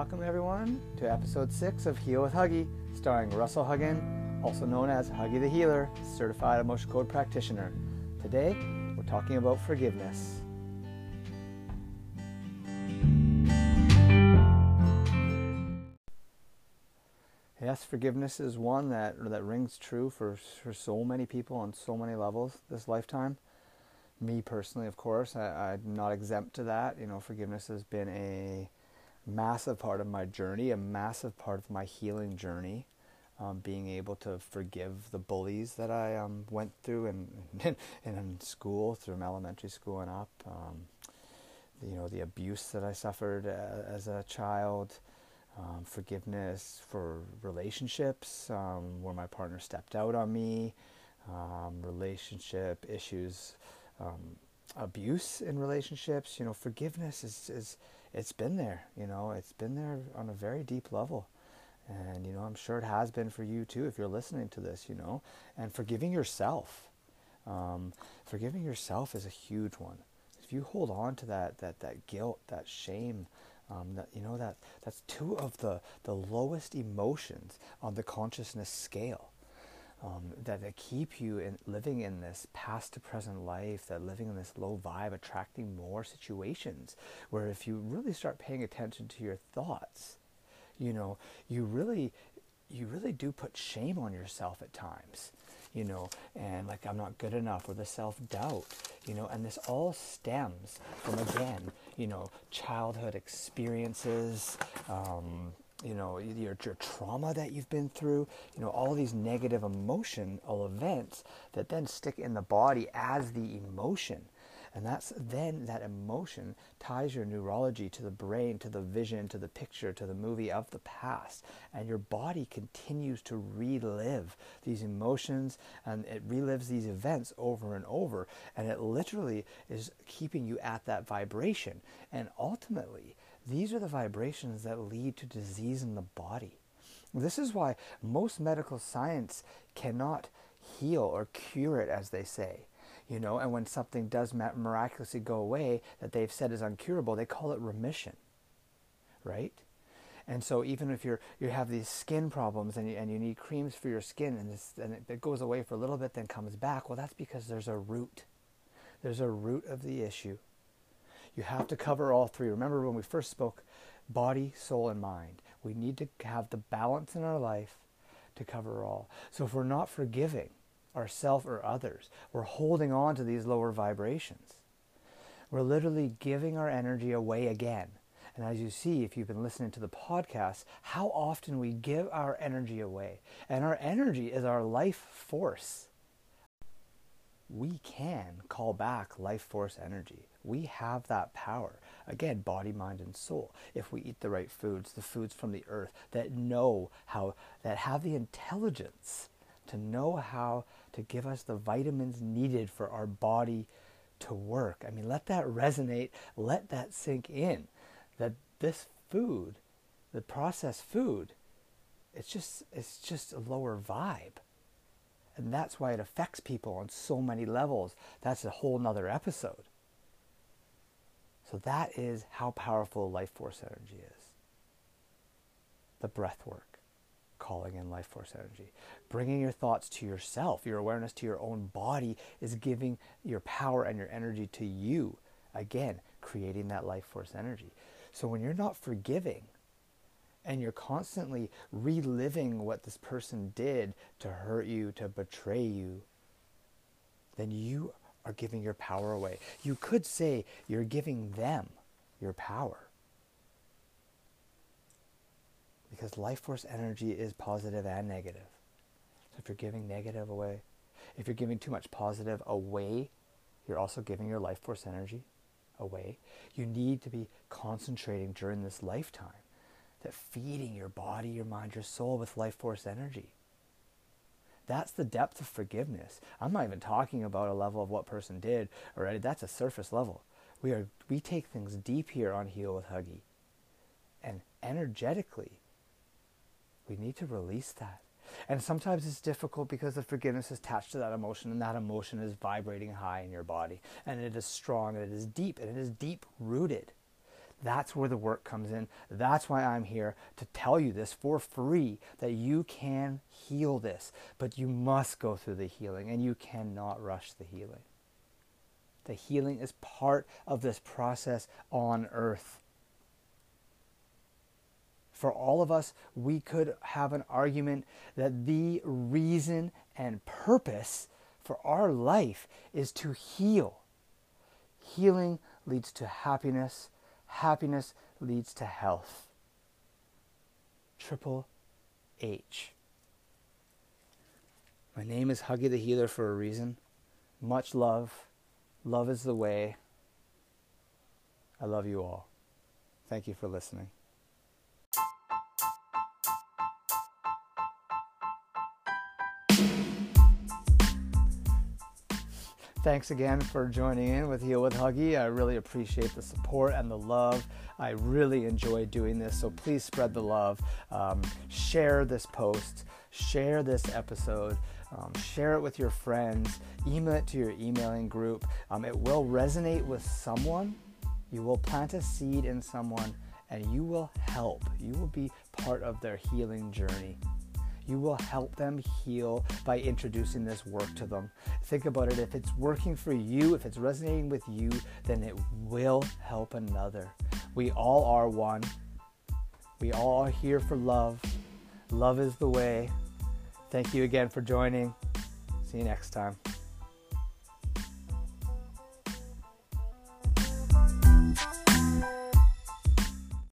Welcome, everyone, to episode six of Heal with Huggy, starring Russell Huggin, also known as Huggy the Healer, certified emotion code practitioner. Today, we're talking about forgiveness. Yes, forgiveness is one that that rings true for for so many people on so many levels this lifetime. Me personally, of course, I, I'm not exempt to that. You know, forgiveness has been a massive part of my journey, a massive part of my healing journey. Um, being able to forgive the bullies that I um, went through in, in, school, through elementary school and up. Um, you know, the abuse that I suffered uh, as a child, um, forgiveness for relationships um, where my partner stepped out on me, um, relationship issues, abuse in relationships. You know, forgiveness is, is it's been there. You know, it's been there on a very deep level. And, you know, I'm sure it has been for you too if you're listening to this, you know, and forgiving yourself. Um, forgiving yourself is a huge one. If you hold on to that, that, that guilt, that shame, um, that you know that that's two of the the lowest emotions on the consciousness scale. Um, that, that keep you in living in this past to present life, that living in this low vibe, attracting more situations. Where if you really start paying attention to your thoughts, you know, you really, you really do put shame on yourself at times you know, and like I'm not good enough or the self doubt, you know, and this all stems from again, you know, childhood experiences, um, you know, your, your trauma that you've been through, you know, all these negative emotional events that then stick in the body as the emotion. And that's then that emotion ties your neurology to the brain, to the vision, to the picture, to the movie of the past. And your body continues to relive these emotions and it relives these events over and over. And it literally is keeping you at that vibration. And ultimately, these are the vibrations that lead to disease in the body. This is why most medical science cannot heal or cure it, as they say you know, and when something does miraculously go away that they've said is uncurable, they call it remission, right? And so even if you're you have these skin problems and you, and you need creams for your skin and this and it, it goes away for a little bit then comes back, well that's because there's a root. There's a root of the issue. You have to cover all three. Remember when we first spoke body, soul and mind. We need to have the balance in our life to cover all. So if we're not forgiving, ourselves or others. We're holding on to these lower vibrations. We're literally giving our energy away again. And as you see, if you've been listening to the podcast, how often we give our energy away. And our energy is our life force. We can call back life force energy. We have that power. Again, body, mind, and soul. If we eat the right foods, the foods from the earth that know how, that have the intelligence to know how to give us the vitamins needed for our body to work. I mean, let that resonate, let that sink in that this food, the processed food, it's just it's just a lower vibe. And that's why it affects people on so many levels. That's a whole nother episode. So that is how powerful life force energy is. The breath work calling in life force energy. Bringing your thoughts to yourself, your awareness to your own body is giving your power and your energy to you. Again, creating that life force energy. So when you're not forgiving and you're constantly reliving what this person did to hurt you, to betray you, then you are giving your power away. You could say you're giving them your power. because life force energy is positive and negative. So if you're giving negative away, if you're giving too much positive away, you're also giving your life force energy away. You need to be concentrating during this lifetime that feeding your body, your mind, your soul with life force energy. That's the depth of forgiveness. I'm not even talking about a level of what person did already. That's a surface level. We are we take things deep here on Heal with Huggy. And energetically, we need to release that. And sometimes it's difficult because the forgiveness is attached to that emotion, and that emotion is vibrating high in your body, and it is strong, and it is deep, and it is deep rooted. That's where the work comes in. That's why I'm here to tell you this for free that you can heal this, but you must go through the healing and you cannot rush the healing. The healing is part of this process on earth. For all of us, we could have an argument that the reason and purpose for our life is to heal. Healing leads to happiness, happiness leads to health. Triple H. My name is Huggy the Healer for a reason. Much love. Love is the way. I love you all. Thank you for listening. Thanks again for joining in with Heal with Huggy. I really appreciate the support and the love. I really enjoy doing this, so please spread the love. Um, share this post, share this episode, um, share it with your friends, email it to your emailing group. Um, it will resonate with someone. You will plant a seed in someone, and you will help. You will be part of their healing journey. You will help them heal by introducing this work to them. Think about it. If it's working for you, if it's resonating with you, then it will help another. We all are one. We all are here for love. Love is the way. Thank you again for joining. See you next time.